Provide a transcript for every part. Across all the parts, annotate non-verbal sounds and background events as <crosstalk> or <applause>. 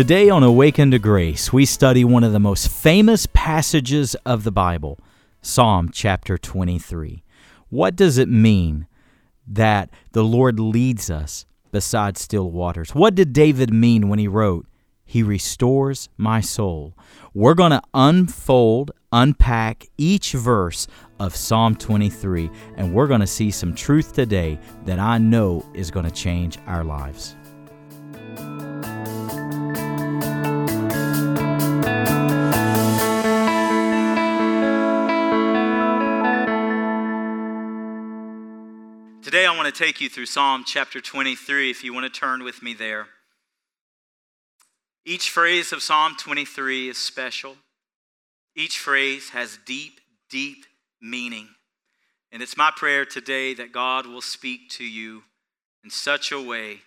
Today on Awakened to Grace, we study one of the most famous passages of the Bible, Psalm chapter 23. What does it mean that the Lord leads us beside still waters? What did David mean when he wrote, He restores my soul? We're going to unfold, unpack each verse of Psalm 23, and we're going to see some truth today that I know is going to change our lives. To take you through Psalm chapter 23, if you want to turn with me there. Each phrase of Psalm 23 is special. Each phrase has deep, deep meaning. And it's my prayer today that God will speak to you in such a way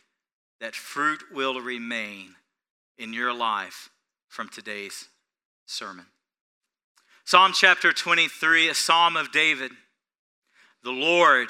that fruit will remain in your life from today's sermon. Psalm chapter 23, a psalm of David. The Lord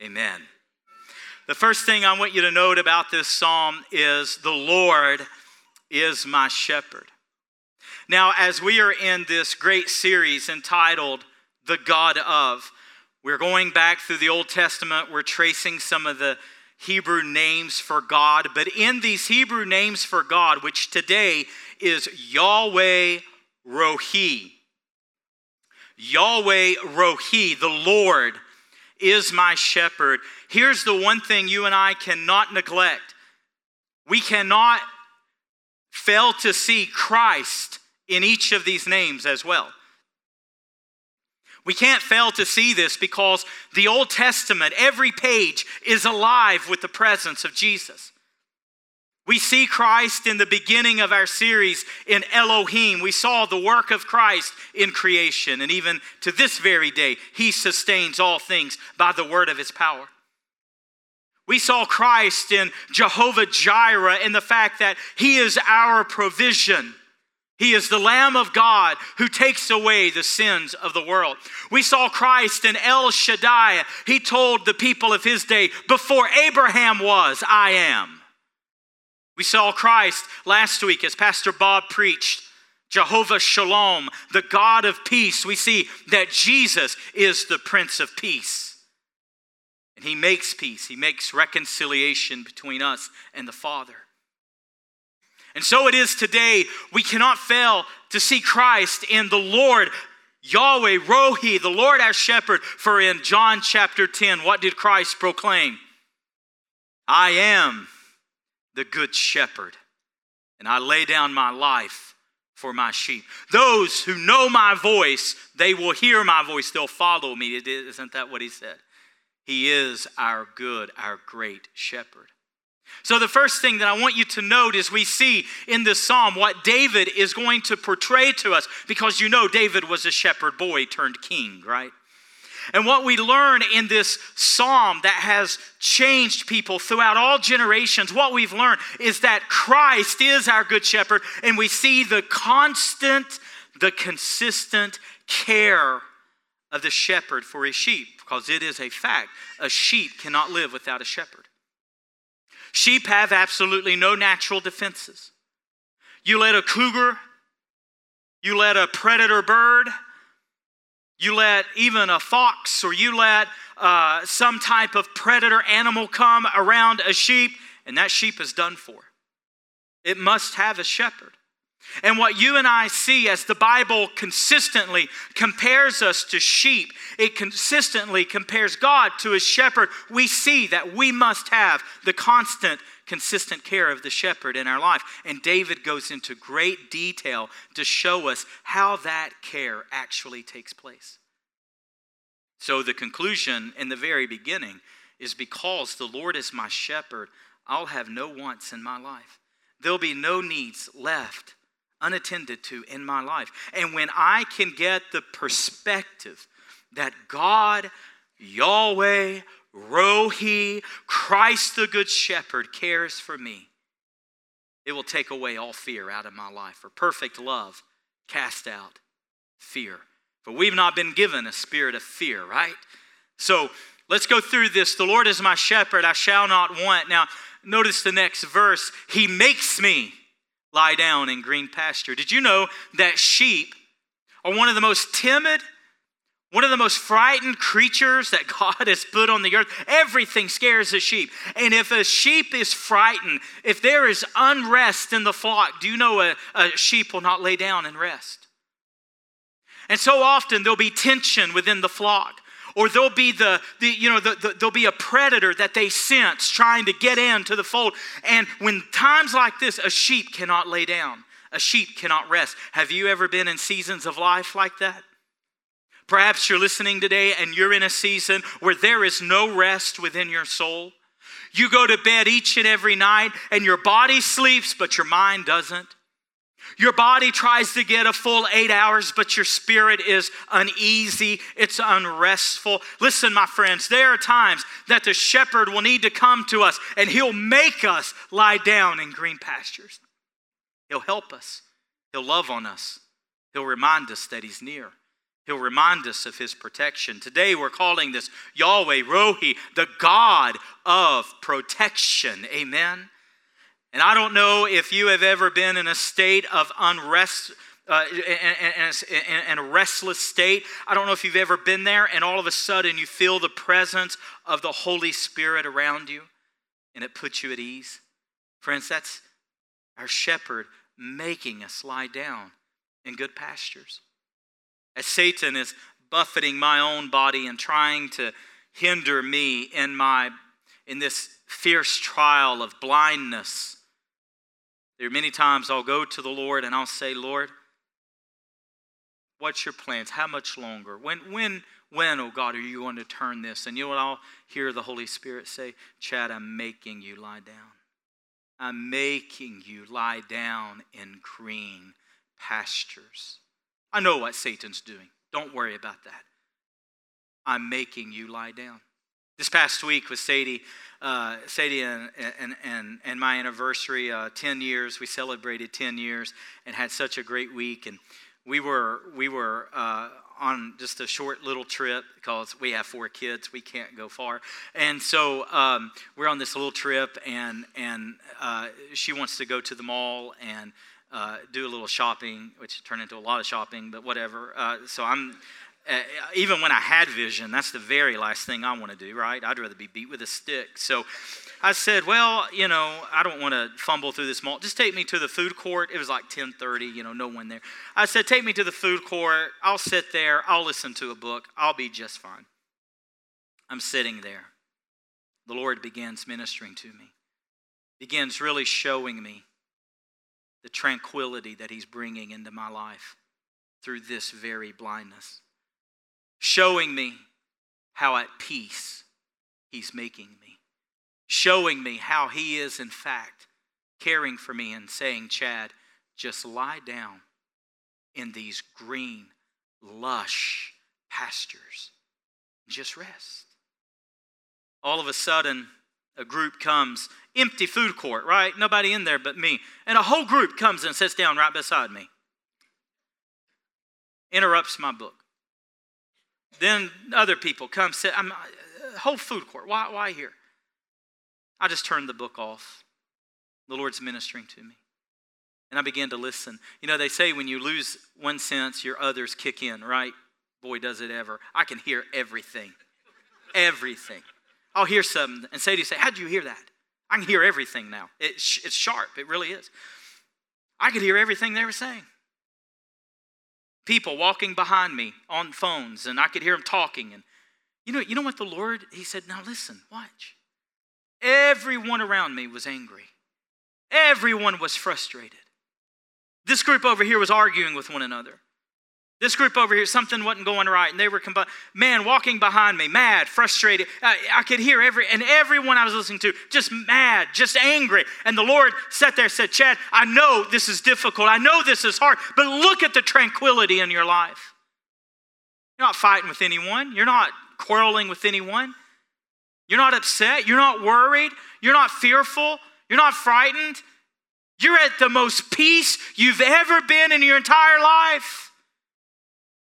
Amen. The first thing I want you to note about this psalm is the Lord is my shepherd. Now, as we are in this great series entitled The God of, we're going back through the Old Testament, we're tracing some of the Hebrew names for God, but in these Hebrew names for God, which today is Yahweh Rohi, Yahweh Rohi, the Lord is my shepherd. Here's the one thing you and I cannot neglect we cannot fail to see Christ in each of these names as well. We can't fail to see this because the Old Testament, every page, is alive with the presence of Jesus. We see Christ in the beginning of our series in Elohim. We saw the work of Christ in creation, and even to this very day, He sustains all things by the word of His power. We saw Christ in Jehovah Jireh in the fact that He is our provision. He is the Lamb of God who takes away the sins of the world. We saw Christ in El Shaddai. He told the people of his day, Before Abraham was, I am. We saw Christ last week as Pastor Bob preached. Jehovah Shalom, the God of peace. We see that Jesus is the Prince of Peace. And He makes peace, He makes reconciliation between us and the Father. And so it is today. We cannot fail to see Christ in the Lord, Yahweh, Rohi, the Lord our shepherd. For in John chapter 10, what did Christ proclaim? I am the good shepherd, and I lay down my life for my sheep. Those who know my voice, they will hear my voice, they'll follow me. Isn't that what he said? He is our good, our great shepherd. So, the first thing that I want you to note is we see in this psalm what David is going to portray to us, because you know David was a shepherd boy turned king, right? And what we learn in this psalm that has changed people throughout all generations, what we've learned is that Christ is our good shepherd, and we see the constant, the consistent care of the shepherd for his sheep, because it is a fact. A sheep cannot live without a shepherd. Sheep have absolutely no natural defenses. You let a cougar, you let a predator bird, you let even a fox or you let uh, some type of predator animal come around a sheep, and that sheep is done for. It must have a shepherd. And what you and I see as the Bible consistently compares us to sheep, it consistently compares God to a shepherd. We see that we must have the constant, consistent care of the shepherd in our life. And David goes into great detail to show us how that care actually takes place. So, the conclusion in the very beginning is because the Lord is my shepherd, I'll have no wants in my life. There'll be no needs left unattended to in my life. And when I can get the perspective that God, Yahweh, Rohi, Christ the Good Shepherd cares for me, it will take away all fear out of my life. For perfect love cast out fear. For we've not been given a spirit of fear, right? So let's go through this. The Lord is my shepherd, I shall not want. Now, notice the next verse. He makes me lie down in green pasture. Did you know that sheep are one of the most timid, one of the most frightened creatures that <laughs> God has put on the earth? Everything scares a sheep. And if a sheep is frightened, if there is unrest in the flock, do you know a, a sheep will not lay down and rest? And so often there'll be tension within the flock or there'll be the, the you know the, the, there'll be a predator that they sense trying to get into the fold and when times like this a sheep cannot lay down a sheep cannot rest have you ever been in seasons of life like that perhaps you're listening today and you're in a season where there is no rest within your soul you go to bed each and every night and your body sleeps but your mind doesn't your body tries to get a full eight hours, but your spirit is uneasy, it's unrestful. Listen, my friends, there are times that the shepherd will need to come to us and he'll make us lie down in green pastures. He'll help us, he'll love on us, he'll remind us that he's near. He'll remind us of his protection. Today we're calling this Yahweh Rohi, the God of protection. Amen. And I don't know if you have ever been in a state of unrest. Uh, in, a restless state. I don't know if you've ever been there, and all of a sudden you feel the presence of the Holy Spirit around you, and it puts you at ease. Friends, that's our shepherd making us lie down in good pastures. As Satan is buffeting my own body and trying to hinder me in my in this fierce trial of blindness there are many times I'll go to the Lord and I'll say, Lord, what's your plans? How much longer? When, when, when, oh God, are you going to turn this? And you know what I'll hear the Holy Spirit say? Chad, I'm making you lie down. I'm making you lie down in green pastures. I know what Satan's doing. Don't worry about that. I'm making you lie down. This past week with Sadie, uh, Sadie and, and, and, and, my anniversary, uh, 10 years. We celebrated 10 years and had such a great week. And we were, we were uh, on just a short little trip because we have four kids. We can't go far. And so um, we're on this little trip, and, and uh, she wants to go to the mall and uh, do a little shopping, which turned into a lot of shopping, but whatever. Uh, so I'm uh, even when I had vision, that's the very last thing I want to do, right? I'd rather be beat with a stick. So I said, well, you know, I don't want to fumble through this mall. Just take me to the food court. It was like 10:30, you know, no one there. I said, take me to the food court. I'll sit there. I'll listen to a book. I'll be just fine. I'm sitting there. The Lord begins ministering to me. Begins really showing me the tranquility that he's bringing into my life through this very blindness showing me how at peace He's making me, showing me how He is, in fact, caring for me and saying, Chad, just lie down in these green, lush pastures. Just rest. All of a sudden, a group comes, empty food court, right? Nobody in there but me. And a whole group comes and sits down right beside me. Interrupts my book. Then other people come sit. I'm uh, whole food court. Why, why here? I just turned the book off. The Lord's ministering to me. And I began to listen. You know, they say when you lose one sense, your others kick in, right? Boy, does it ever. I can hear everything. everything. I'll hear something and you, say, How'd you hear that? I can hear everything now. It's, it's sharp, it really is. I could hear everything they were saying. People walking behind me on phones, and I could hear them talking. And you know, you know what the Lord, He said, now listen, watch. Everyone around me was angry. Everyone was frustrated. This group over here was arguing with one another. This group over here, something wasn't going right, and they were man walking behind me, mad, frustrated. I, I, could hear every and everyone I was listening to just mad, just angry. And the Lord sat there, said, "Chad, I know this is difficult. I know this is hard, but look at the tranquility in your life. You're not fighting with anyone. You're not quarreling with anyone. You're not upset. You're not worried. You're not fearful. You're not frightened. You're at the most peace you've ever been in your entire life."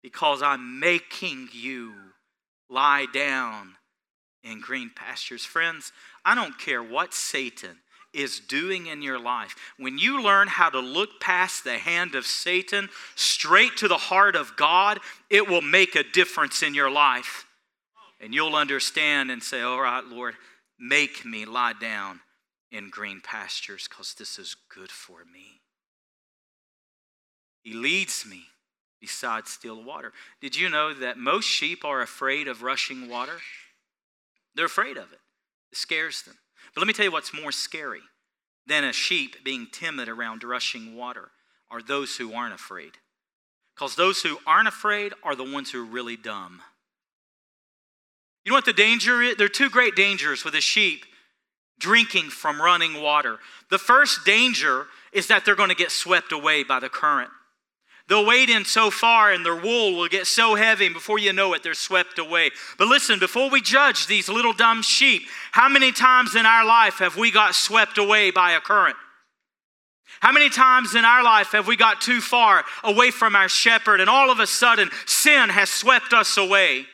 Because I'm making you lie down in green pastures. Friends, I don't care what Satan is doing in your life. When you learn how to look past the hand of Satan straight to the heart of God, it will make a difference in your life. And you'll understand and say, All right, Lord, make me lie down in green pastures because this is good for me. He leads me beside still water. Did you know that most sheep are afraid of rushing water? They're afraid of it, it scares them. But let me tell you what's more scary than a sheep being timid around rushing water are those who aren't afraid. Because those who aren't afraid are the ones who are really dumb. You know what the danger is? There are two great dangers with a sheep drinking from running water. The first danger is that they're going to get swept away by the current. They'll wade in so far and their wool will get so heavy, and before you know it, they're swept away. But listen, before we judge these little dumb sheep, how many times in our life have we got swept away by a current? How many times in our life have we got too far away from our shepherd and all of a sudden sin has swept us away?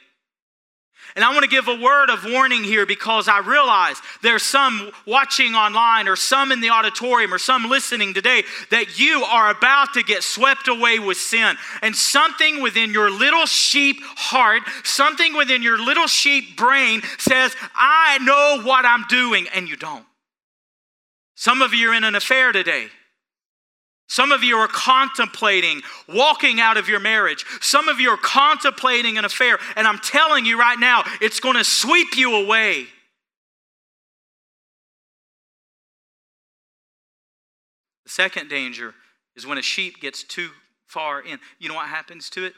And I want to give a word of warning here because I realize there's some watching online or some in the auditorium or some listening today that you are about to get swept away with sin. And something within your little sheep heart, something within your little sheep brain says, I know what I'm doing, and you don't. Some of you are in an affair today. Some of you are contemplating walking out of your marriage. Some of you are contemplating an affair. And I'm telling you right now, it's going to sweep you away. The second danger is when a sheep gets too far in. You know what happens to it?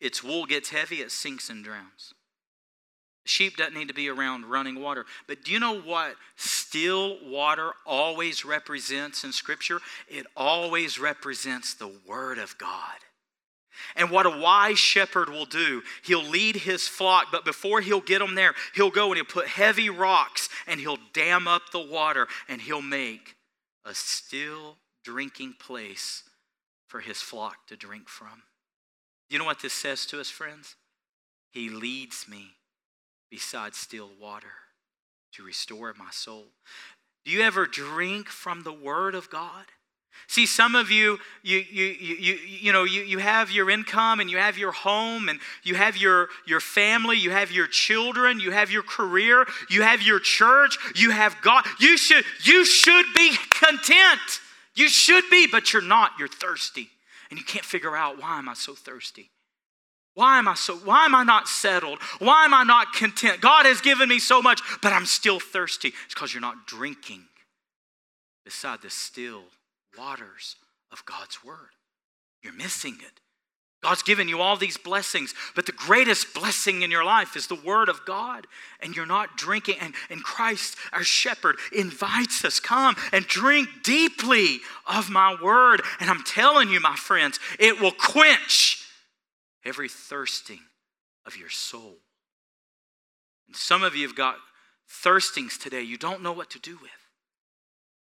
Its wool gets heavy, it sinks and drowns. Sheep doesn't need to be around running water. But do you know what still water always represents in Scripture? It always represents the Word of God. And what a wise shepherd will do, he'll lead his flock, but before he'll get them there, he'll go and he'll put heavy rocks and he'll dam up the water and he'll make a still drinking place for his flock to drink from. You know what this says to us, friends? He leads me beside still water to restore my soul. Do you ever drink from the Word of God? See, some of you, you, you, you, you, know, you, you have your income and you have your home and you have your, your family, you have your children, you have your career, you have your church, you have God. You should, you should be content. You should be, but you're not. You're thirsty. And you can't figure out why am I so thirsty? Why am I so why am I not settled? Why am I not content? God has given me so much, but I'm still thirsty. It's because you're not drinking beside the still waters of God's word. You're missing it. God's given you all these blessings, but the greatest blessing in your life is the Word of God. And you're not drinking. And, and Christ, our shepherd, invites us come and drink deeply of my Word. And I'm telling you, my friends, it will quench every thirsting of your soul. And some of you have got thirstings today you don't know what to do with.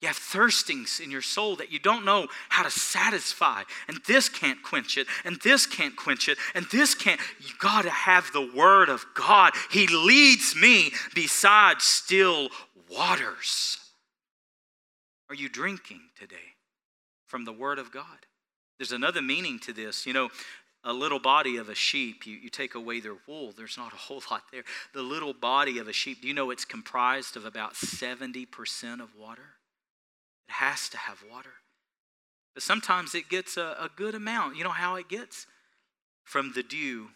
You have thirstings in your soul that you don't know how to satisfy. And this can't quench it, and this can't quench it, and this can't. You got to have the Word of God. He leads me beside still waters. Are you drinking today from the Word of God? There's another meaning to this. You know, a little body of a sheep, you, you take away their wool, there's not a whole <laughs> lot there. The little body of a sheep, do you know it's comprised of about 70% of water? It has to have water. But sometimes it gets a, a good amount. You know how it gets? From the dew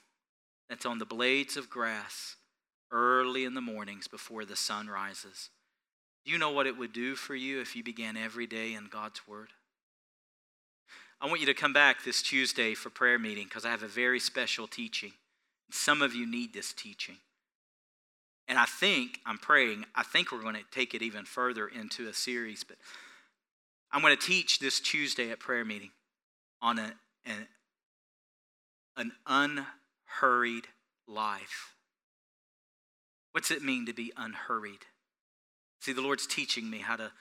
that's on the blades of grass early in the mornings before the sun rises. Do you know what it would do for you if you began every day in God's Word? I want you to come back this Tuesday for prayer meeting because I have a very special teaching. Some of you need this teaching. And I think, I'm praying, I think we're going to take it even further into a series, but I'm going to teach this Tuesday at prayer meeting on a, an, an unhurried life. What's it mean to be unhurried? See, the Lord's teaching me how to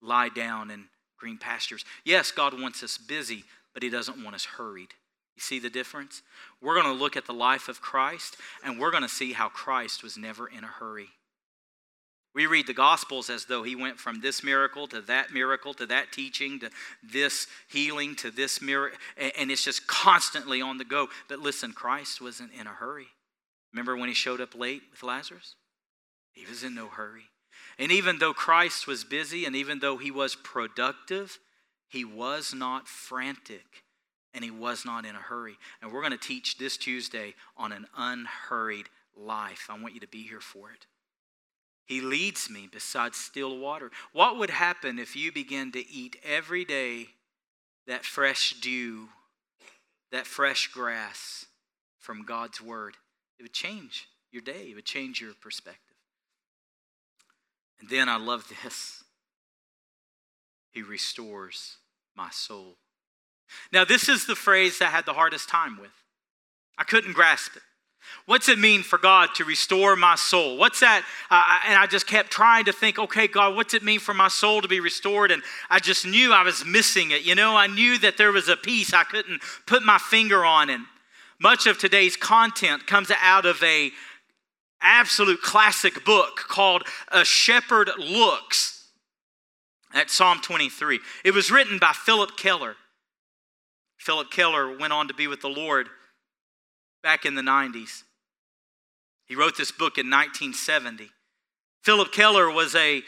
lie down and green pastures. Yes, God wants us busy, but He doesn't want us hurried. You see the difference? We're going to look at the life of Christ, and we're going to see how Christ was never in a hurry. We read the Gospels as though he went from this miracle to that miracle to that teaching to this healing to this miracle, and it's just constantly on the go. But listen, Christ wasn't in a hurry. Remember when he showed up late with Lazarus? He was in no hurry. And even though Christ was busy and even though he was productive, he was not frantic and he was not in a hurry. And we're going to teach this Tuesday on an unhurried life. I want you to be here for it. He leads me beside still water. What would happen if you began to eat every day that fresh dew, that fresh grass from God's word? It would change your day, it would change your perspective. And then I love this He restores my soul. Now, this is the phrase I had the hardest time with. I couldn't grasp it. What's it mean for God to restore my soul? What's that? Uh, and I just kept trying to think, okay, God, what's it mean for my soul to be restored? And I just knew I was missing it. You know, I knew that there was a piece I couldn't put my finger on. And much of today's content comes out of a absolute classic book called A Shepherd Looks at Psalm 23. It was written by Phillip Keller. Phillip Keller went on to be with the Lord back in the 90s. He wrote this book in 1970. Phillip Keller was a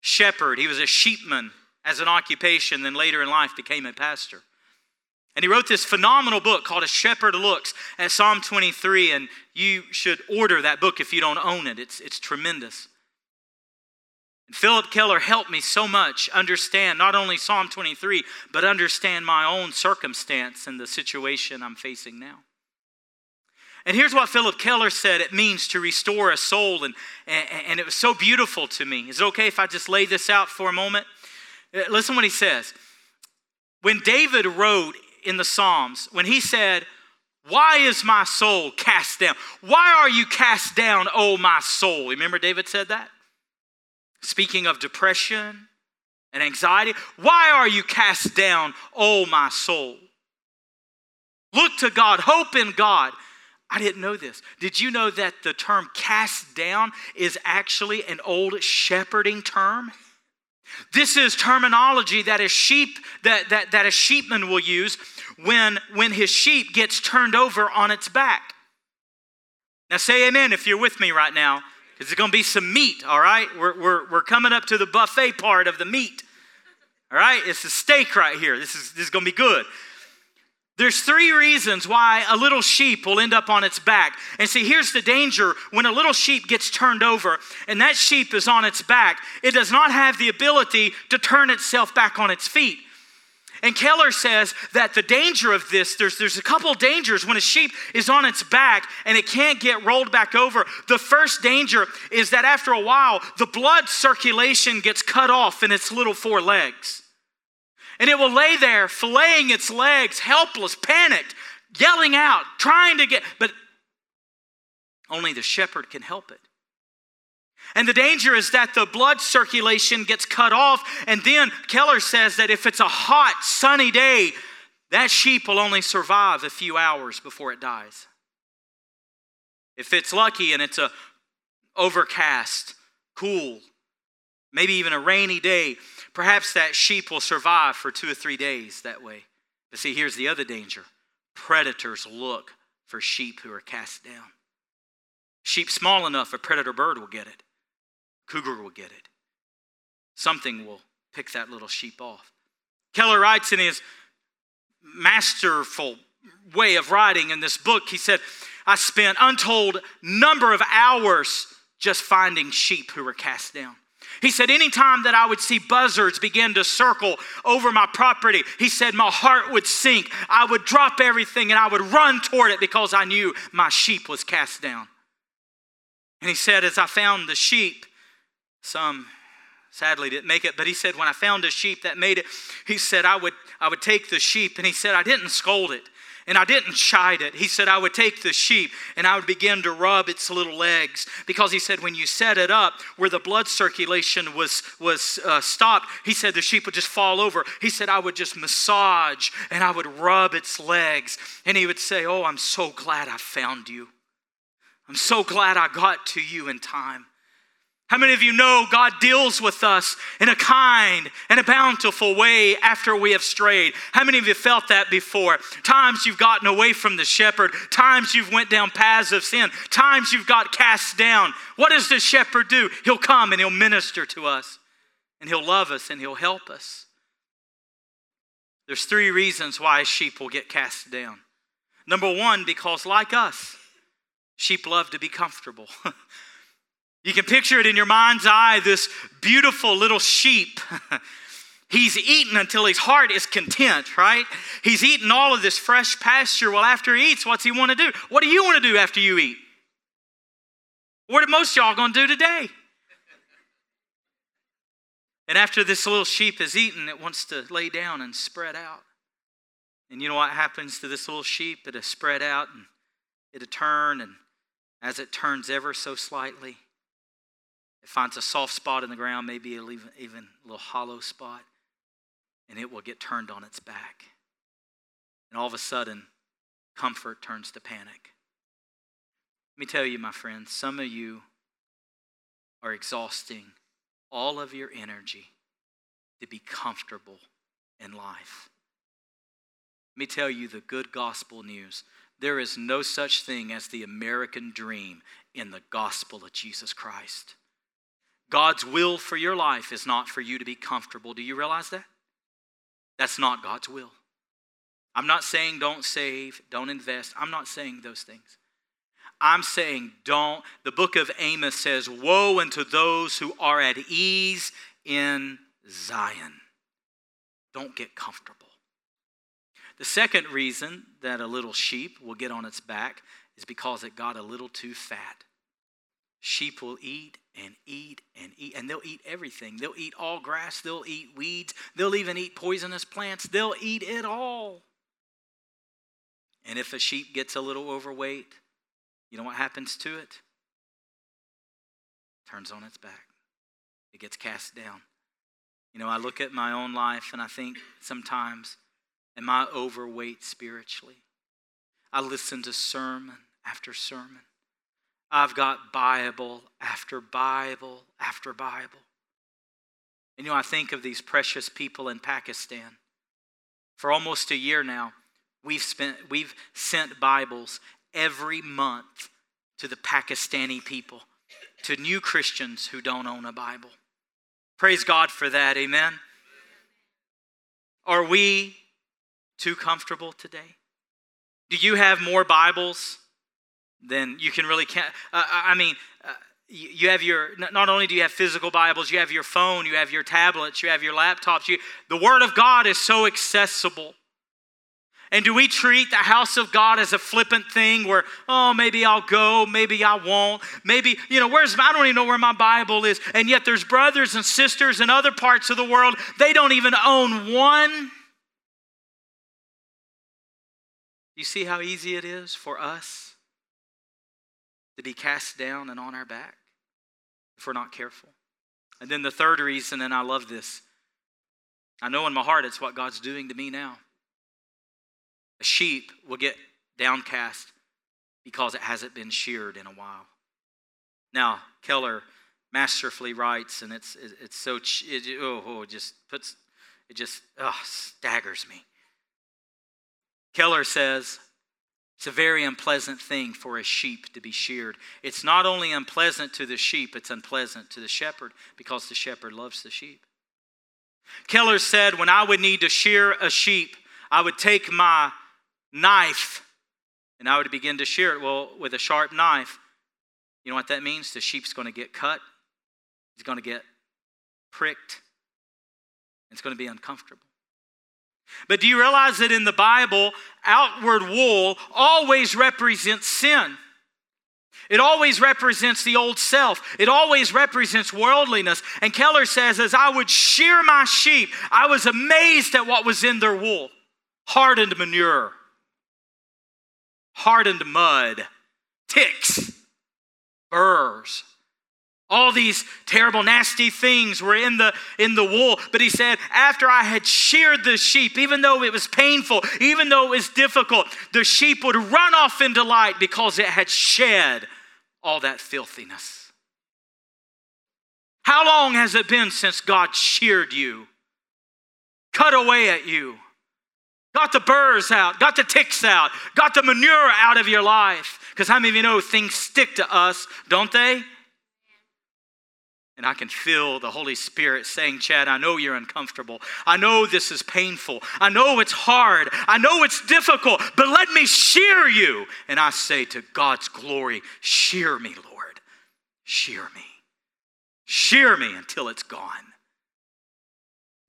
shepherd, he was a sheepman as an occupation, then later in life became a pastor. And he wrote this phenomenal book called A Shepherd Looks at Psalm 23, and you should order that book if you don't own it. It's, it's tremendous. And Phillip Keller helped me so much understand not only Psalm 23, but understand my own circumstance and the situation I'm facing now. And here's what Phillip Keller said it means to restore a soul, and, and, and it was so beautiful to me. Is it okay if I just lay this out for a moment? Uh, listen what he says. When David wrote in the Psalms when he said, Why is my soul cast down? Why are you cast down, O my soul? Remember, David said that? Speaking of depression and anxiety, why are you cast down, O my soul? Look to God, hope in God. I didn't know this. Did you know that the term cast down is actually an old shepherding term? This is terminology that a sheep that, that, that a sheepman will use when, when his sheep gets turned over on its back. Now say amen if you're with me right now, because there's gonna be some meat, all right? We're, we're, we're coming up to the buffet part of the meat. All right, it's a steak right here. This is this is gonna be good. There's three reasons why a little sheep will end up on its back. And see, here's the danger when a little sheep gets turned over and that sheep is on its back, it does not have the ability to turn itself back on its feet. And Keller says that the danger of this, there's, there's a couple dangers when a sheep is on its back and it can't get rolled back over. The first danger is that after a while, the blood circulation gets cut off in its little four legs. And it will lay there, filleting its legs, helpless, panicked, yelling out, trying to get, but only the shepherd can help it. And the danger is that the blood circulation gets cut off. And then Keller says that if it's a hot, sunny day, that sheep will only survive a few hours before it dies. If it's lucky and it's a overcast, cool, maybe even a rainy day, Perhaps that sheep will survive for two or three days that way. But see, here's the other danger predators look for sheep who are cast down. Sheep small enough, a predator bird will get it, cougar will get it. Something will pick that little sheep off. Keller writes in his masterful way of writing in this book, he said, I spent untold number of hours just finding sheep who were cast down. He said, anytime that I would see buzzards begin to circle over my property, he said, my heart would sink. I would drop everything and I would run toward it because I knew my sheep was cast down. And he said, as I found the sheep, some sadly didn't make it, but he said, when I found a sheep that made it, he said, I would, I would take the sheep, and he said, I didn't scold it and I didn't chide it. He said, I would take the sheep and I would begin to rub its little legs because he said, when you set it up where the blood circulation was, was uh, stopped, he said the sheep would just fall over. He said, I would just massage and I would rub its legs. And he would say, Oh, I'm so glad I found you. I'm so glad I got to you in time. How many of you know God deals with us in a kind and a bountiful way after we have strayed? How many of you felt that before? Times you've gotten away from the shepherd, times you've went down paths of sin, times you've got cast down. What does the shepherd do? He'll come and he'll minister to us and he'll love us and he'll help us. There's three reasons why sheep will get cast down. Number 1 because like us, sheep love to be comfortable. <laughs> You can picture it in your mind's eye this beautiful little sheep. <laughs> He's eaten until his heart is content, right? He's eaten all of this fresh pasture. Well, after he eats, what's he want to do? What do you want to do after you eat? What are most y'all going to do today? And after this little sheep is eaten, it wants to lay down and spread out. And you know what happens to this little sheep? It'll spread out and it'll turn, and as it turns ever so slightly, finds a soft spot in the ground, maybe even, even a little hollow spot, and it will get turned on its back. And all of a sudden, comfort turns to panic. Let me tell you, my friends, some of you are exhausting all of your energy to be comfortable in life. Let me tell you the good gospel news. There is no such thing as the American dream in the gospel of Jesus Christ. God's will for your life is not for you to be comfortable. Do you realize that? That's not God's will. I'm not saying don't save, don't invest. I'm not saying those things. I'm saying don't. The book of Amos says, Woe unto those who are at ease in Zion. Don't get comfortable. The second reason that a little sheep will get on its back is because it got a little too fat. Sheep will eat and eat and eat, and they'll eat everything. They'll eat all grass, they'll eat weeds, they'll even eat poisonous plants, they'll eat it all. And if a sheep gets a little overweight, you know what happens to it? turns on its back, it gets cast down. You know, I look at my own life and I think sometimes, am I overweight spiritually? I listen to sermon after sermon. I've got Bible after Bible after Bible. And you know, I think of these precious people in Pakistan. For almost a year now, we've, spent, we've sent Bibles every month to the Pakistani people, to new Christians who don't own a Bible. Praise God for that, amen. Are we too comfortable today? Do you have more Bibles then you can really. Uh, I mean, uh, you have your, not only do you have physical Bibles, you have your phone, you have your tablets, you have your laptops. You, the Word of God is so accessible. And do we treat the house of God as a flippant thing where, oh, maybe I'll go, maybe I won't, maybe, you know, where's, I don't even know where my Bible is. And yet there's brothers and sisters in other parts of the world, they don't even own one. You see how easy it is for us to be cast down and on our back if we're not careful. And then the third reason, and I love this, I know in my heart it's what God's doing to me now. A sheep will get downcast because it hasn't been sheared in a while. Now, Keller masterfully writes, and it's, it's so, it, oh, oh, it just puts, it just oh, staggers me. Keller says, It's a very unpleasant thing for a sheep to be sheared. It's not only unpleasant to the sheep, it's unpleasant to the shepherd because the shepherd loves the sheep. Keller said, When I would need to shear a sheep, I would take my knife and I would begin to shear it. Well, with a sharp knife, you know what that means? The sheep's going to get cut, it's going to get pricked, it's going to be uncomfortable. But do you realize that in the Bible, outward wool always represents sin? It always represents the old self. It always represents worldliness. And Keller says, as I would shear my sheep, I was amazed at what was in their wool hardened manure, hardened mud, ticks, burrs, all these terrible, nasty things were in the, in the wool. But he said, after I had sheared the sheep, even though it was painful, even though it was difficult, the sheep would run off in delight because it had shed all that filthiness. How long has it been since God sheared you, cut away at you, got the burrs out, got the ticks out, got the manure out of your life? Because how many of you know things stick to us, don't they? And I can feel the Holy Spirit saying, Chad, I know you're uncomfortable. I know this is painful. I know it's hard. I know it's difficult, but let me shear you. And I say, to God's glory, shear me, Lord. Shear me. Shear me until it's gone.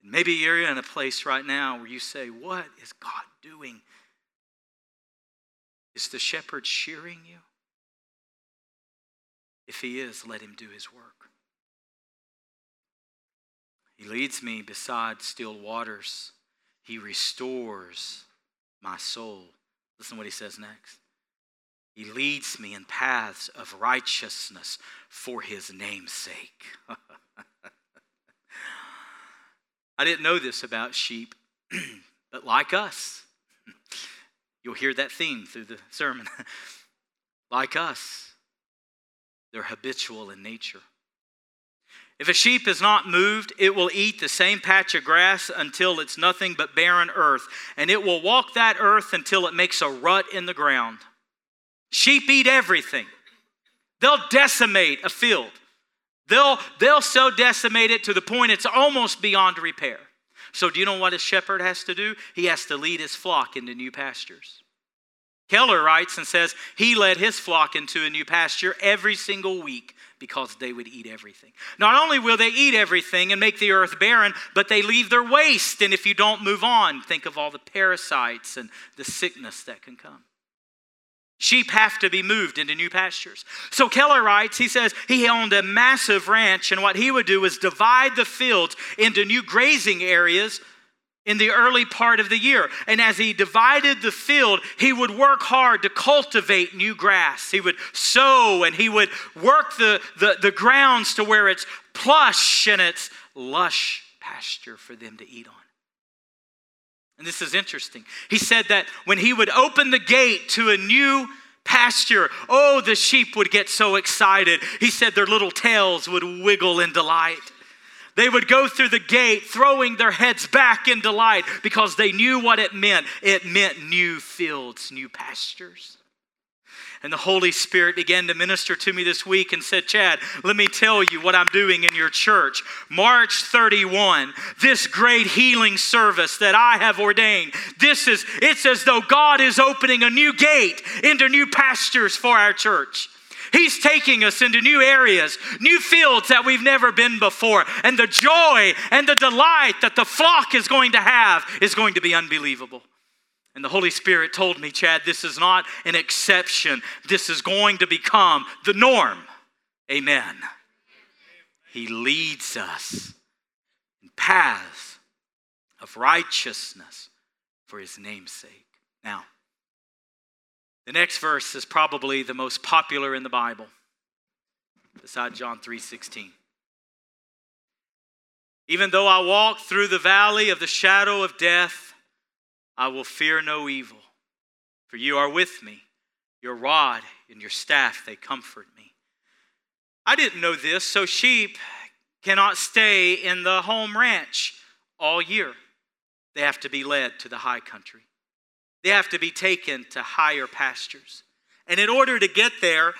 Maybe you're in a place right now where you say, What is God doing? Is the shepherd shearing you? If he is, let him do his work. He leads me beside still waters. He restores my soul. Listen to what he says next. He leads me in paths of righteousness for his name's sake. <laughs> I didn't know this about sheep, <clears throat> but like us, <laughs> you'll hear that theme through the sermon. <laughs> like us, they're habitual in nature. If a sheep is not moved, it will eat the same patch of grass until it's nothing but barren earth, and it will walk that earth until it makes a rut in the ground. Sheep eat everything. They'll decimate a field. They'll, they'll so decimate it to the point it's almost beyond repair. So, do you know what a shepherd has to do? He has to lead his flock into new pastures. Keller writes and says he led his flock into a new pasture every single week because they would eat everything. Not only will they eat everything and make the earth barren, but they leave their waste. And if you don't move on, think of all the parasites and the sickness that can come. Sheep have to be moved into new pastures. So Keller writes, he says he owned a massive ranch, and what he would do is divide the fields into new grazing areas in the early part of the year. And as he divided the field, he would work hard to cultivate new grass. He would sow and he would work the, the, the grounds to where it's plush and it's lush pasture for them to eat on. And this is interesting. He said that when he would open the gate to a new pasture, oh, the sheep would get so excited. He said their little tails would wiggle in delight. They would go through the gate throwing their heads back in delight because they knew what it meant. It meant new fields, new pastures. And the Holy Spirit began to minister to me this week and said, Chad, let me tell you what I'm doing in your church. March 31, this great healing service that I have ordained, this is, it's as though God is opening a new gate into new pastures for our church. He's taking us into new areas, new fields that we've never been before. And the joy and the delight that the flock is going to have is going to be unbelievable. And the Holy Spirit told me, Chad, this is not an exception. This is going to become the norm. Amen. He leads us in paths of righteousness for his name's sake. Now, the next verse is probably the most popular in the Bible, beside John 3:16. Even though I walk through the valley of the shadow of death, I will fear no evil, for you are with me. Your rod and your staff, they comfort me. I didn't know this, so sheep cannot stay in the home ranch all year. They have to be led to the high country. They have to be taken to higher pastures. And in order to get there,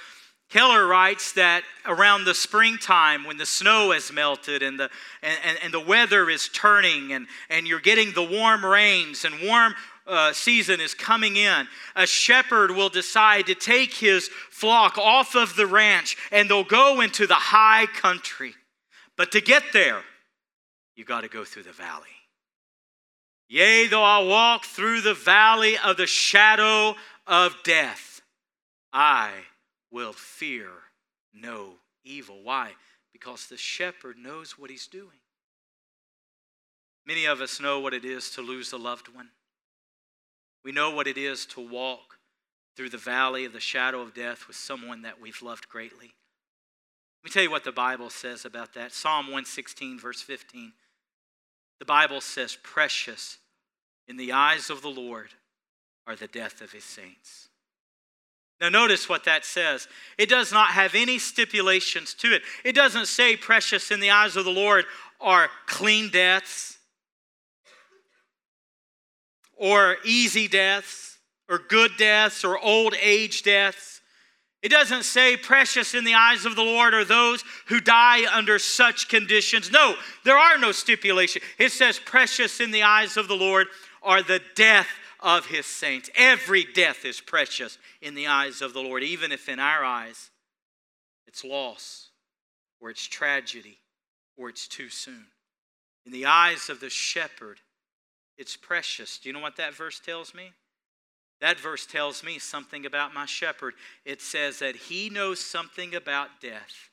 Keller writes that around the springtime, when the snow has melted and the, and, and, the weather is turning and, and you're getting the warm rains and warm uh, season is coming in, a shepherd will decide to take his flock off of the ranch and they'll go into the high country. But to get there, you got to go through the valley. Yea, though I walk through the valley of the shadow of death, I will fear no evil. Why? Because the shepherd knows what he's doing. Many of us know what it is to lose a loved one. We know what it is to walk through the valley of the shadow of death with someone that we've loved greatly. Let me tell you what the Bible says about that. Psalm 116, verse 15. The Bible says, Precious in the eyes of the Lord are the death of his saints. Now, notice what that says. It does not have any stipulations to it. It doesn't say, precious in the eyes of the Lord are clean deaths, or easy deaths, or good deaths, or old age deaths. It doesn't say precious in the eyes of the Lord are those who die under such conditions. No, there are no stipulations. It says precious in the eyes of the Lord are the death of his saints. Every death is precious in the eyes of the Lord, even if in our eyes it's loss, or it's tragedy, or it's too soon. In the eyes of the shepherd, it's precious. Do you know what that verse tells me? That verse tells me something about my shepherd. It says that he knows something about death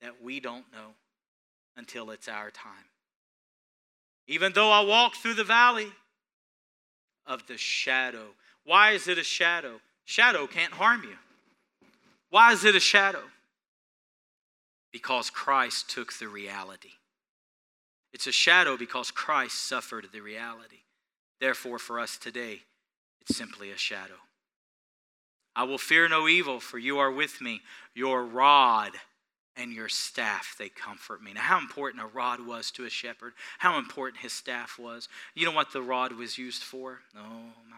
that we don't know until it's our time. Even though I walk through the valley of the shadow. Why is it a shadow? Shadow can't harm you. Why is it a shadow? Because Christ took the reality. It's a shadow because Christ suffered the reality. Therefore, for us today, it's simply a shadow. I will fear no evil, for you are with me. Your rod and your staff, they comfort me. Now, how important a rod was to a shepherd, how important his staff was. You know what the rod was used for? Oh, my.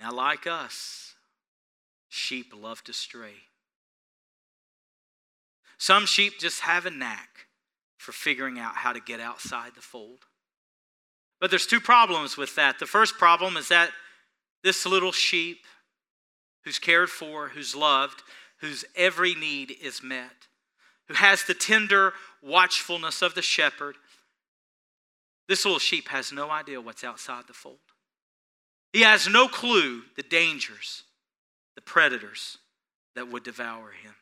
Now, like us, sheep love to stray. Some sheep just have a knack for figuring out how to get outside the fold. But there's two problems with that. The first problem is that this little sheep who's cared for, who's loved, whose every need is met, who has the tender watchfulness of the shepherd. This little sheep has no idea what's outside the fold. He has no clue the dangers, the predators that would devour him.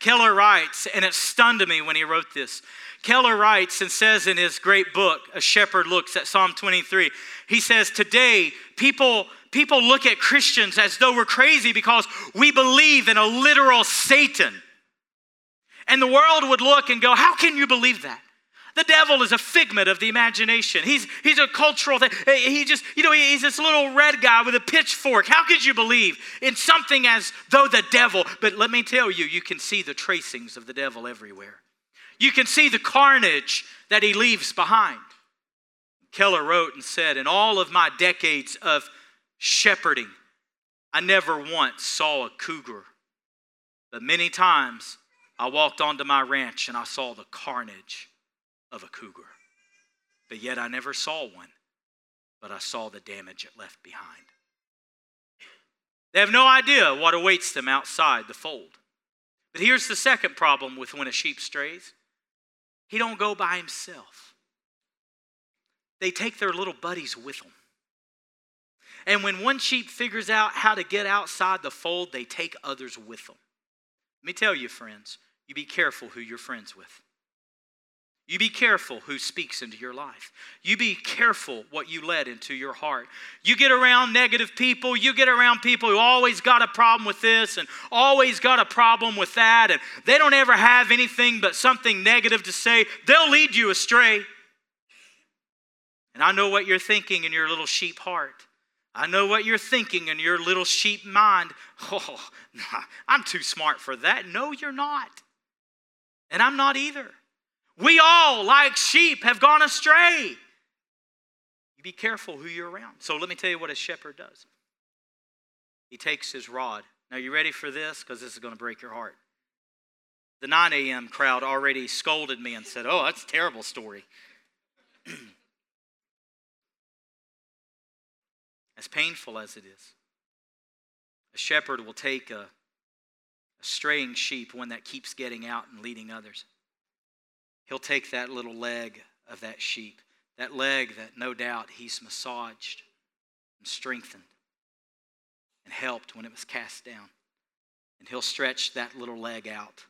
Keller writes, and it stunned me when he wrote this. Keller writes and says in his great book, A Shepherd Looks at Psalm 23, he says, Today, people, people look at Christians as though we're crazy because we believe in a literal Satan. And the world would look and go, How can you believe that? The devil is a figment of the imagination. He's, he's a cultural thing. He just, you know, he's this little red guy with a pitchfork. How could you believe in something as though the devil? But let me tell you, you can see the tracings of the devil everywhere. You can see the carnage that he leaves behind. Keller wrote and said, In all of my decades of shepherding, I never once saw a cougar. But many times I walked onto my ranch and I saw the carnage of a cougar. But yet I never saw one, but I saw the damage it left behind. They have no idea what awaits them outside the fold. But here's the second problem with when a sheep strays. He don't go by himself. They take their little buddies with them. And when one sheep figures out how to get outside the fold, they take others with them. Let me tell you, friends, you be careful who you're friends with. You be careful who speaks into your life. You be careful what you let into your heart. You get around negative people, you get around people who always got a problem with this and always got a problem with that, and they don't ever have anything but something negative to say. They'll lead you astray. And I know what you're thinking in your little sheep heart. I know what you're thinking in your little sheep mind. <laughs> Oh, I'm too smart for that. No, you're not. And I'm not either. We all, like sheep, have gone astray. You be careful who you're around. So let me tell you what a shepherd does. He takes his rod. Now, you ready for this? Because this is going to break your heart. The 9 a.m. crowd already scolded me and said, Oh, that's a terrible story. <clears throat> as painful as it is, a shepherd will take a, a straying sheep, one that keeps getting out and leading others. He'll take that little leg of that sheep, that leg that no doubt he's massaged and strengthened and helped when it was cast down. And he'll stretch that little leg out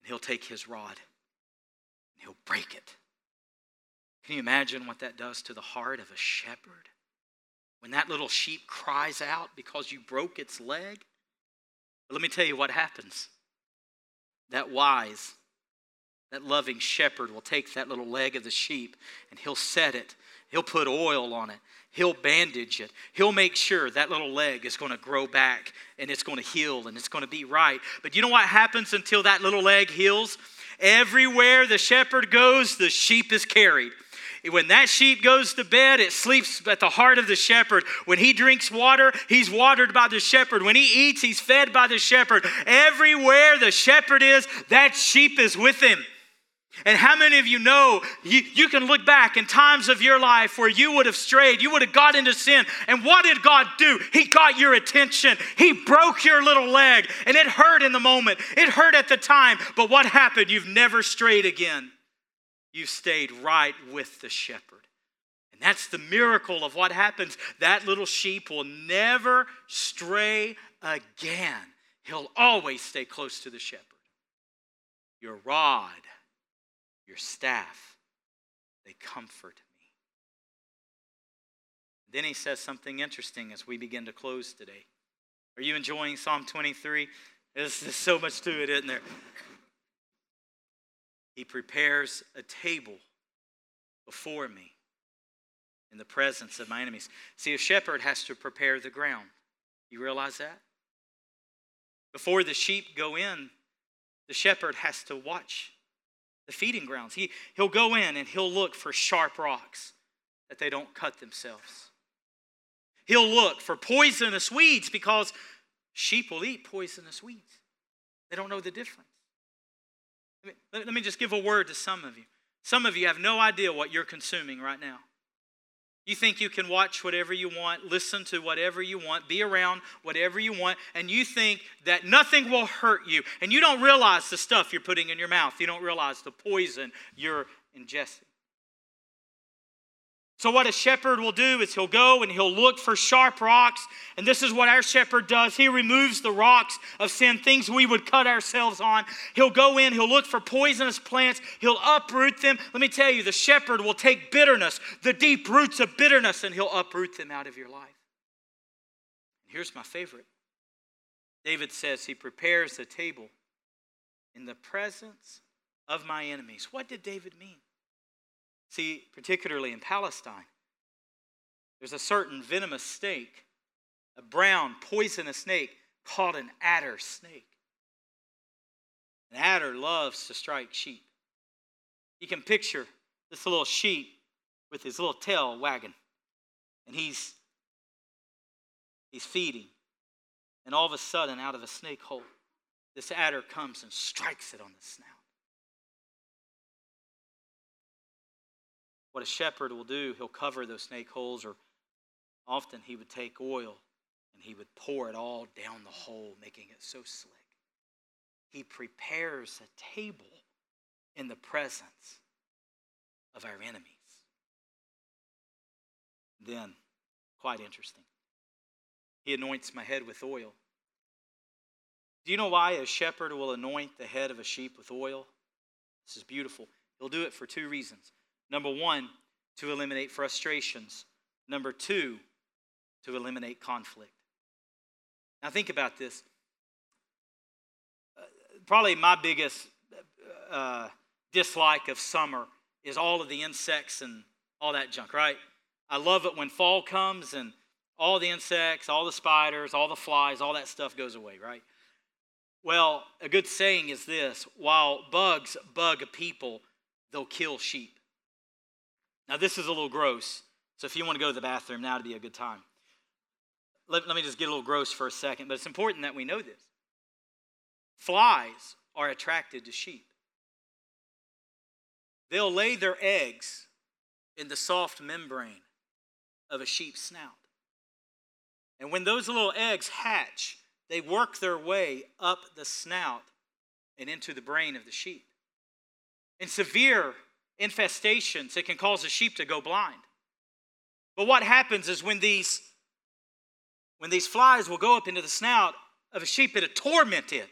and he'll take his rod and he'll break it. Can you imagine what that does to the heart of a shepherd? When that little sheep cries out because you broke its leg? But let me tell you what happens. That wise, that loving shepherd will take that little leg of the sheep and he'll set it. He'll put oil on it. He'll bandage it. He'll make sure that little leg is going to grow back and it's going to heal and it's going to be right. But you know what happens until that little leg heals? Everywhere the shepherd goes, the sheep is carried. When that sheep goes to bed, it sleeps at the heart of the shepherd. When he drinks water, he's watered by the shepherd. When he eats, he's fed by the shepherd. Everywhere the shepherd is, that sheep is with him. And how many of you know you, you can look back in times of your life where you would have strayed, you would have got into sin, and what did God do? He got your attention. He broke your little leg, and it hurt in the moment. It hurt at the time, but what happened? You've never strayed again You've stayed right with the shepherd. And that's the miracle of what happens. That little sheep will never stray again, he'll always stay close to the shepherd. Your rod, your staff, they comfort me. Then he says something interesting as we begin to close today. Are you enjoying Psalm 23? There's, there's so much to it, isn't there? He prepares a table before me in the presence of my enemies. See, a shepherd has to prepare the ground. You realize that? Before the sheep go in, the shepherd has to watch the feeding grounds. He, he'll go in and he'll look for sharp rocks that they don't cut themselves. He'll look for poisonous weeds because sheep will eat poisonous weeds. They don't know the difference. Let me, let me just give a word to some of you. Some of you have no idea what you're consuming right now. You think you can watch whatever you want, listen to whatever you want, be around whatever you want, and you think that nothing will hurt you. And you don't realize the stuff you're putting in your mouth. You don't realize the poison you're ingesting. So, what a shepherd will do is he'll go and he'll look for sharp rocks. And this is what our shepherd does. He removes the rocks of sin, things we would cut ourselves on. He'll go in, he'll look for poisonous plants, he'll uproot them. Let me tell you, the shepherd will take bitterness, the deep roots of bitterness, and he'll uproot them out of your life. Here's my favorite David says, He prepares the table in the presence of my enemies. What did David mean? See, particularly in Palestine, there's a certain venomous snake, a brown, poisonous snake called an adder snake. An adder loves to strike sheep. You can picture this little sheep with his little tail wagging, and he's he's feeding. And all of a sudden, out of a snake hole, this adder comes and strikes it on the snout. What a shepherd will do, he'll cover those snake holes, or often he would take oil and he would pour it all down the hole, making it so slick. He prepares a table in the presence of our enemies. Then, quite interesting, he anoints my head with oil. Do you know why a shepherd will anoint the head of a sheep with oil? This is beautiful. He'll do it for two reasons. Number one, to eliminate frustrations. Number two, to eliminate conflict. Now, think about this. Uh, probably my biggest uh, dislike of summer is all of the insects and all that junk, right? I love it when fall comes and all the insects, all the spiders, all the flies, all that stuff goes away, right? Well, a good saying is this while bugs bug people, they'll kill sheep. Now, this is a little gross, So if you want to go to the bathroom, now would be a good time. Let, let me just get a little gross for a second, but it's important that we know this. Flies are attracted to sheep. They'll lay their eggs in the soft membrane of a sheep's snout. And when those little eggs hatch, they work their way up the snout and into the brain of the sheep. In severe infestations, it can cause a sheep to go blind. But what happens is when these when these flies will go up into the snout of a sheep, it'll torment it.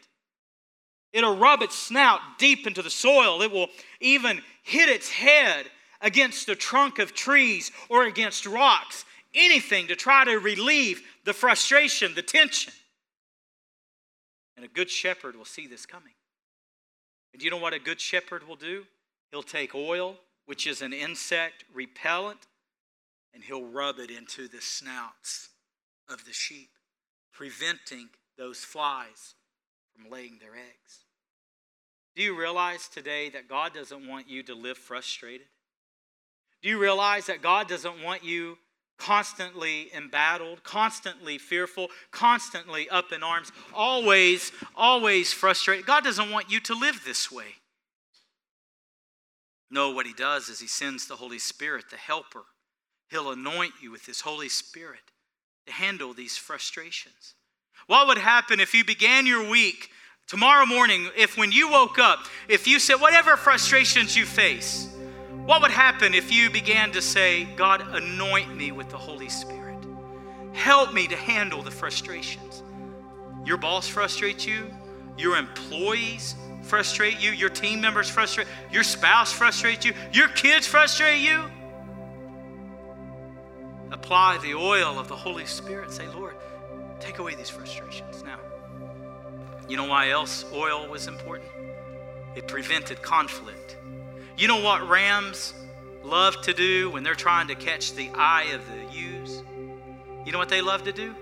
It'll rub its snout deep into the soil. It will even hit its head against the trunk of trees or against rocks, anything to try to relieve the frustration, the tension. And a good shepherd will see this coming. And you know what a good shepherd will do? He'll take oil, which is an insect repellent, and he'll rub it into the snouts of the sheep, preventing those flies from laying their eggs. Do you realize today that God doesn't want you to live frustrated? Do you realize that God doesn't want you constantly embattled, constantly fearful, constantly up in arms, always, always frustrated? God doesn't want you to live this way. No, what He does is He sends the Holy Spirit, the helper. He'll anoint you with His Holy Spirit to handle these frustrations. What would happen if you began your week tomorrow morning, if when you woke up, if you said, whatever frustrations you face, what would happen if you began to say, God, anoint me with the Holy Spirit? Help me to handle the frustrations. Your boss frustrates you, your employees frustrate you, your team members frustrate, your spouse frustrates you, your kids frustrate you. Apply the oil of the Holy Spirit. Say, Lord, take away these frustrations. Now, you know why else oil was important? It prevented conflict. You know what rams love to do when they're trying to catch the eye of the ewes? You know what they love to do?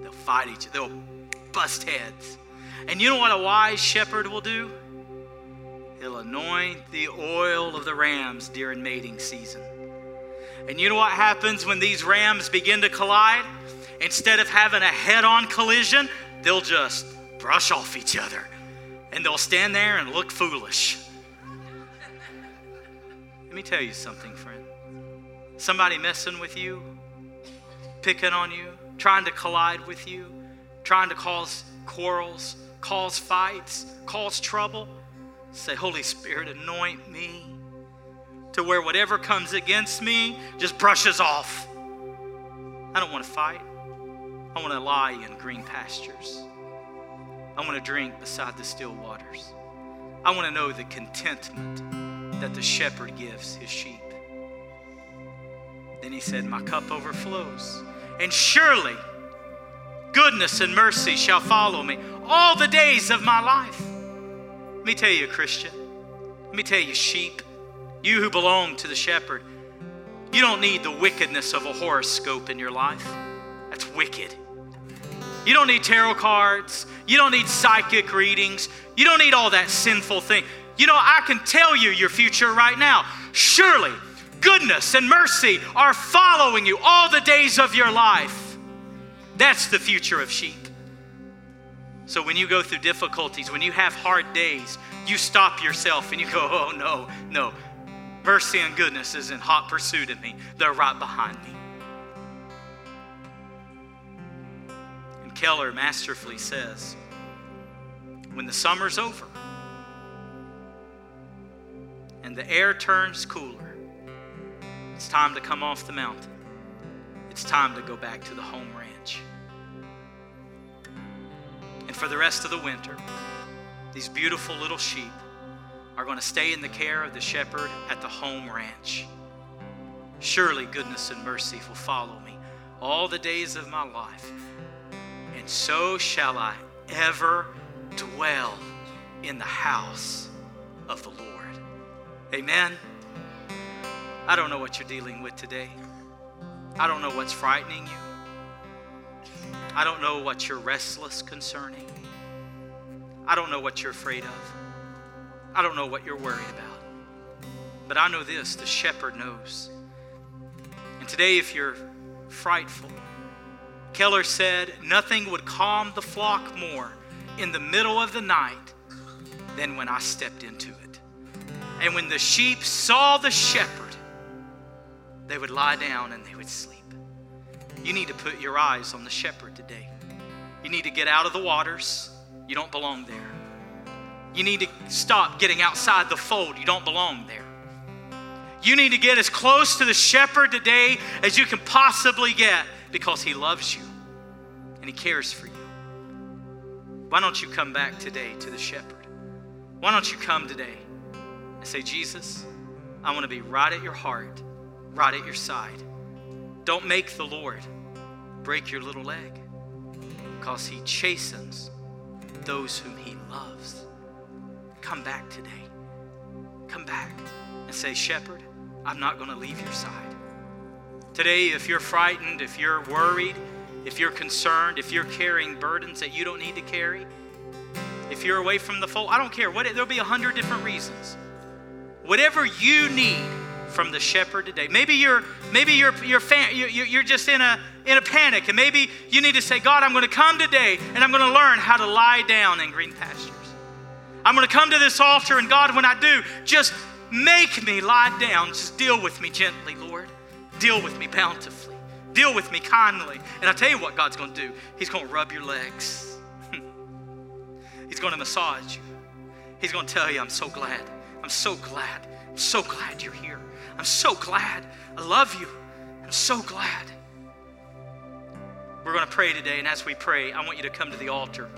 They'll fight each other, they'll bust heads. And you know what a wise shepherd will do? He'll anoint the oil of the rams during mating season. And you know what happens when these rams begin to collide? Instead of having a head on collision, they'll just brush off each other and they'll stand there and look foolish. Let me tell you something, friend. Somebody messing with you, picking on you, trying to collide with you, trying to cause quarrels, cause fights, cause trouble. Say, Holy Spirit, anoint me to where whatever comes against me just brushes off. I don't want to fight. I want to lie in green pastures. I want to drink beside the still waters. I want to know the contentment that the shepherd gives his sheep. Then he said, My cup overflows. And surely goodness and mercy shall follow me all the days of my life. Let me tell you, Christian. Let me tell you, sheep. You who belong to the shepherd, you don't need the wickedness of a horoscope in your life. That's wicked. You don't need tarot cards. You don't need psychic readings. You don't need all that sinful thing. You know, I can tell you your future right now. Surely, goodness and mercy are following you all the days of your life. That's the future of sheep. So when you go through difficulties, when you have hard days, you stop yourself and you go, oh no, no. Mercy and goodness is in hot pursuit of me. They're right behind me. And Keller masterfully says, when the summer's over and the air turns cooler, it's time to come off the mountain. It's time to go back to the home ranch. And for the rest of the winter, these beautiful little sheep are going to stay in the care of the shepherd at the home ranch. Surely goodness and mercy will follow me all the days of my life, and so shall I ever dwell in the house of the Lord. Amen. I don't know what you're dealing with today. I don't know what's frightening you. I don't know what you're restless concerning. I don't know what you're afraid of. I don't know what you're worried about. But I know this the shepherd knows. And today, if you're frightful, Keller said, Nothing would calm the flock more in the middle of the night than when I stepped into it. And when the sheep saw the shepherd, they would lie down and they would sleep. You need to put your eyes on the shepherd today. You need to get out of the waters. You don't belong there. You need to stop getting outside the fold. You don't belong there. You need to get as close to the shepherd today as you can possibly get because he loves you and he cares for you. Why don't you come back today to the shepherd? Why don't you come today and say, Jesus, I want to be right at your heart, right at your side. Don't make the Lord break your little leg because he chastens those whom he loves. Come back today. Come back and say, Shepherd, I'm not going to leave your side. Today, if you're frightened, if you're worried, if you're concerned, if you're carrying burdens that you don't need to carry, if you're away from the fold, I don't care. What, there'll be a hundred different reasons. Whatever you need from the shepherd today. Maybe you're maybe you're you're, fan, you're, you're just in a in a panic, and maybe you need to say, God, I'm going to come today, and I'm going to learn how to lie down in green pastures. I'm going to come to this altar, and God, when I do, just make me lie down. Just deal with me gently, Lord. Deal with me bountifully. Deal with me kindly. And I tell you what God's going to do. He's going to rub your legs. <laughs> He's going to massage you. He's going to tell you, I'm so glad. I'm so glad. I'm so glad you're here. I'm so glad. I love you. I'm so glad. We're going to pray today, and as we pray, I want you to come to the altar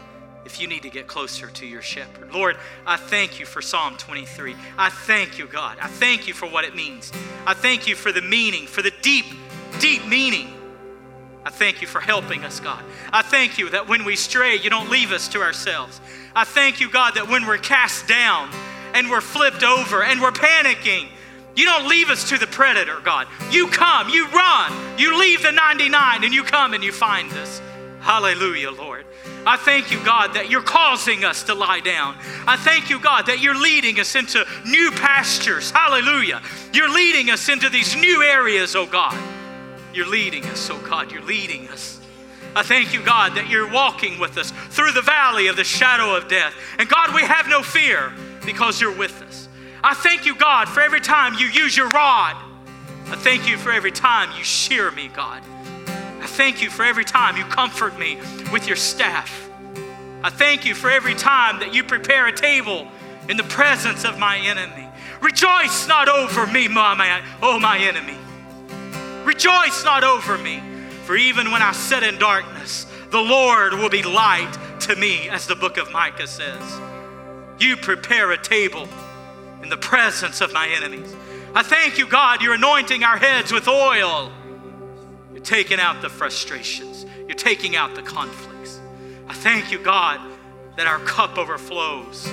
if you need to get closer to your shepherd. Lord, I thank you for Psalm 23. I thank you, God. I thank you for what it means. I thank you for the meaning, for the deep, deep meaning. I thank you for helping us, God. I thank you that when we stray, you don't leave us to ourselves. I thank you, God, that when we're cast down and we're flipped over and we're panicking, you don't leave us to the predator, God. You come, you run, you leave the 99 and you come and you find us. Hallelujah, Lord. I thank you, God, that you're causing us to lie down. I thank you, God, that you're leading us into new pastures. Hallelujah. You're leading us into these new areas, oh God. You're leading us, oh God. You're leading us. I thank you, God, that you're walking with us through the valley of the shadow of death. And God, we have no fear because you're with us. I thank you, God, for every time you use your rod. I thank you for every time you shear me, God. I thank you for every time you comfort me with your staff. I thank you for every time that you prepare a table in the presence of my enemy. Rejoice not over me, my, oh my enemy. Rejoice not over me, for even when I sit in darkness, the Lord will be light to me, as the book of Micah says. You prepare a table the presence of my enemies. I thank you, God, you're anointing our heads with oil. You're taking out the frustrations, you're taking out the conflicts. I thank you, God, that our cup overflows.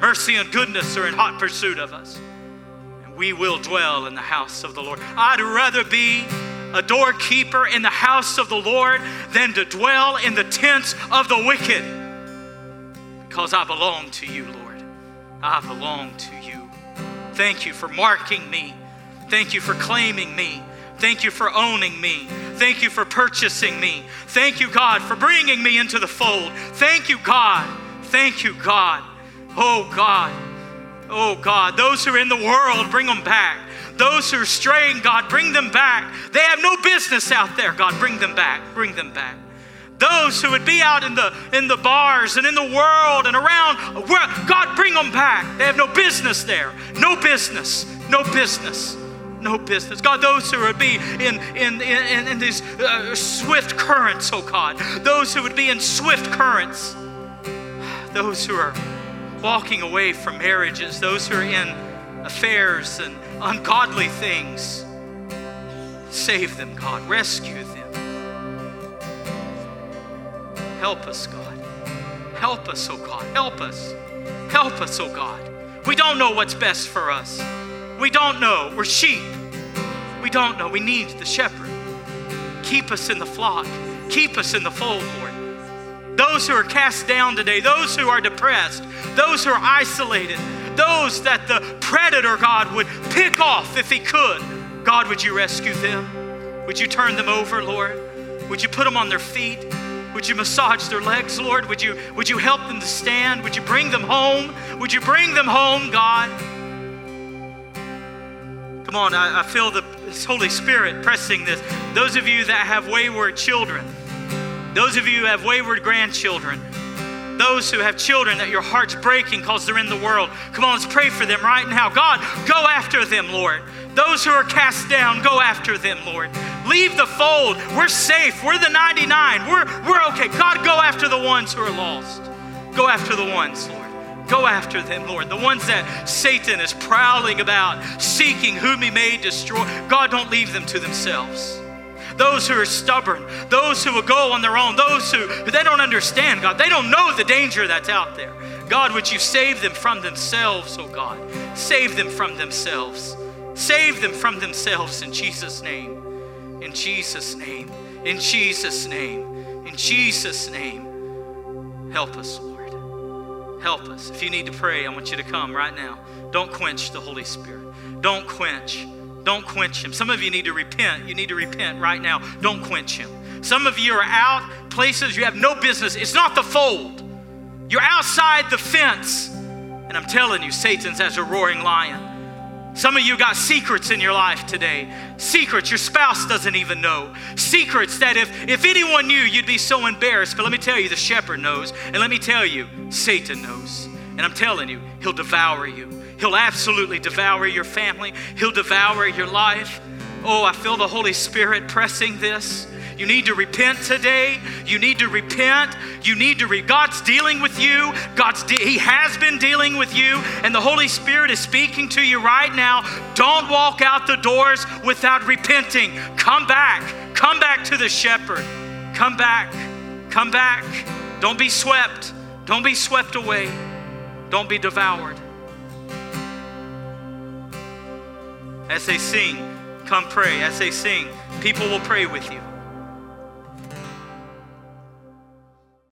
Mercy and goodness are in hot pursuit of us. And we will dwell in the house of the Lord. I'd rather be a doorkeeper in the house of the Lord than to dwell in the tents of the wicked because I belong to you, Lord. I belong to you. Thank you for marking me. Thank you for claiming me. Thank you for owning me. Thank you for purchasing me. Thank you, God, for bringing me into the fold. Thank you, God. Thank you, God. Oh, God. Oh, God. Those who are in the world, bring them back. Those who are straying, God, bring them back. They have no business out there, God. Bring them back. Bring them back those who would be out in the in the bars and in the world and around god bring them back. They have no business there. No business. No business. No business. God those who would be in in in, in these uh, swift currents oh god. Those who would be in swift currents. Those who are walking away from marriages. Those who are in affairs and ungodly things. Save them god. Rescue them Help us, God. Help us, oh God. Help us. Help us, oh God. We don't know what's best for us. We don't know. We're sheep. We don't know. We need the shepherd. Keep us in the flock. Keep us in the fold, Lord. Those who are cast down today, those who are depressed, those who are isolated, those that the predator, God, would pick off if he could. God, would you rescue them? Would you turn them over, Lord? Would you put them on their feet? Would you massage their legs, Lord? Would you, would you help them to stand? Would you bring them home? Would you bring them home, God? Come on, I, I feel the Holy Spirit pressing this. Those of you that have wayward children, those of you who have wayward grandchildren, those who have children that your heart's breaking because they're in the world, come on, let's pray for them right now. God, go after them, Lord. Those who are cast down, go after them, Lord. Leave the fold. We're safe. We're the 99. We're, we're okay. God, go after the ones who are lost. Go after the ones, Lord. Go after them, Lord. The ones that Satan is prowling about, seeking whom he may destroy. God, don't leave them to themselves. Those who are stubborn, those who will go on their own, those who, they don't understand, God, they don't know the danger that's out there. God, would you save them from themselves, oh God? Save them from themselves. Save them from themselves in Jesus' name. In Jesus' name. In Jesus' name. In Jesus' name. Help us, Lord. Help us. If you need to pray, I want you to come right now. Don't quench the Holy Spirit. Don't quench. Don't quench him. Some of you need to repent. You need to repent right now. Don't quench him. Some of you are out places you have no business. It's not the fold. You're outside the fence. And I'm telling you, Satan's as a roaring lion. Some of you got secrets in your life today. Secrets your spouse doesn't even know. Secrets that if, if anyone knew, you'd be so embarrassed. But let me tell you, the shepherd knows. And let me tell you, Satan knows. And I'm telling you, he'll devour you. He'll absolutely devour your family, he'll devour your life. Oh, I feel the Holy Spirit pressing this. You need to repent today. You need to repent. You need to re- God's dealing with you. God's de- he has been dealing with you and the Holy Spirit is speaking to you right now. Don't walk out the doors without repenting. Come back. Come back to the shepherd. Come back. Come back. Don't be swept. Don't be swept away. Don't be devoured. As they sing, come pray. As they sing, people will pray with you.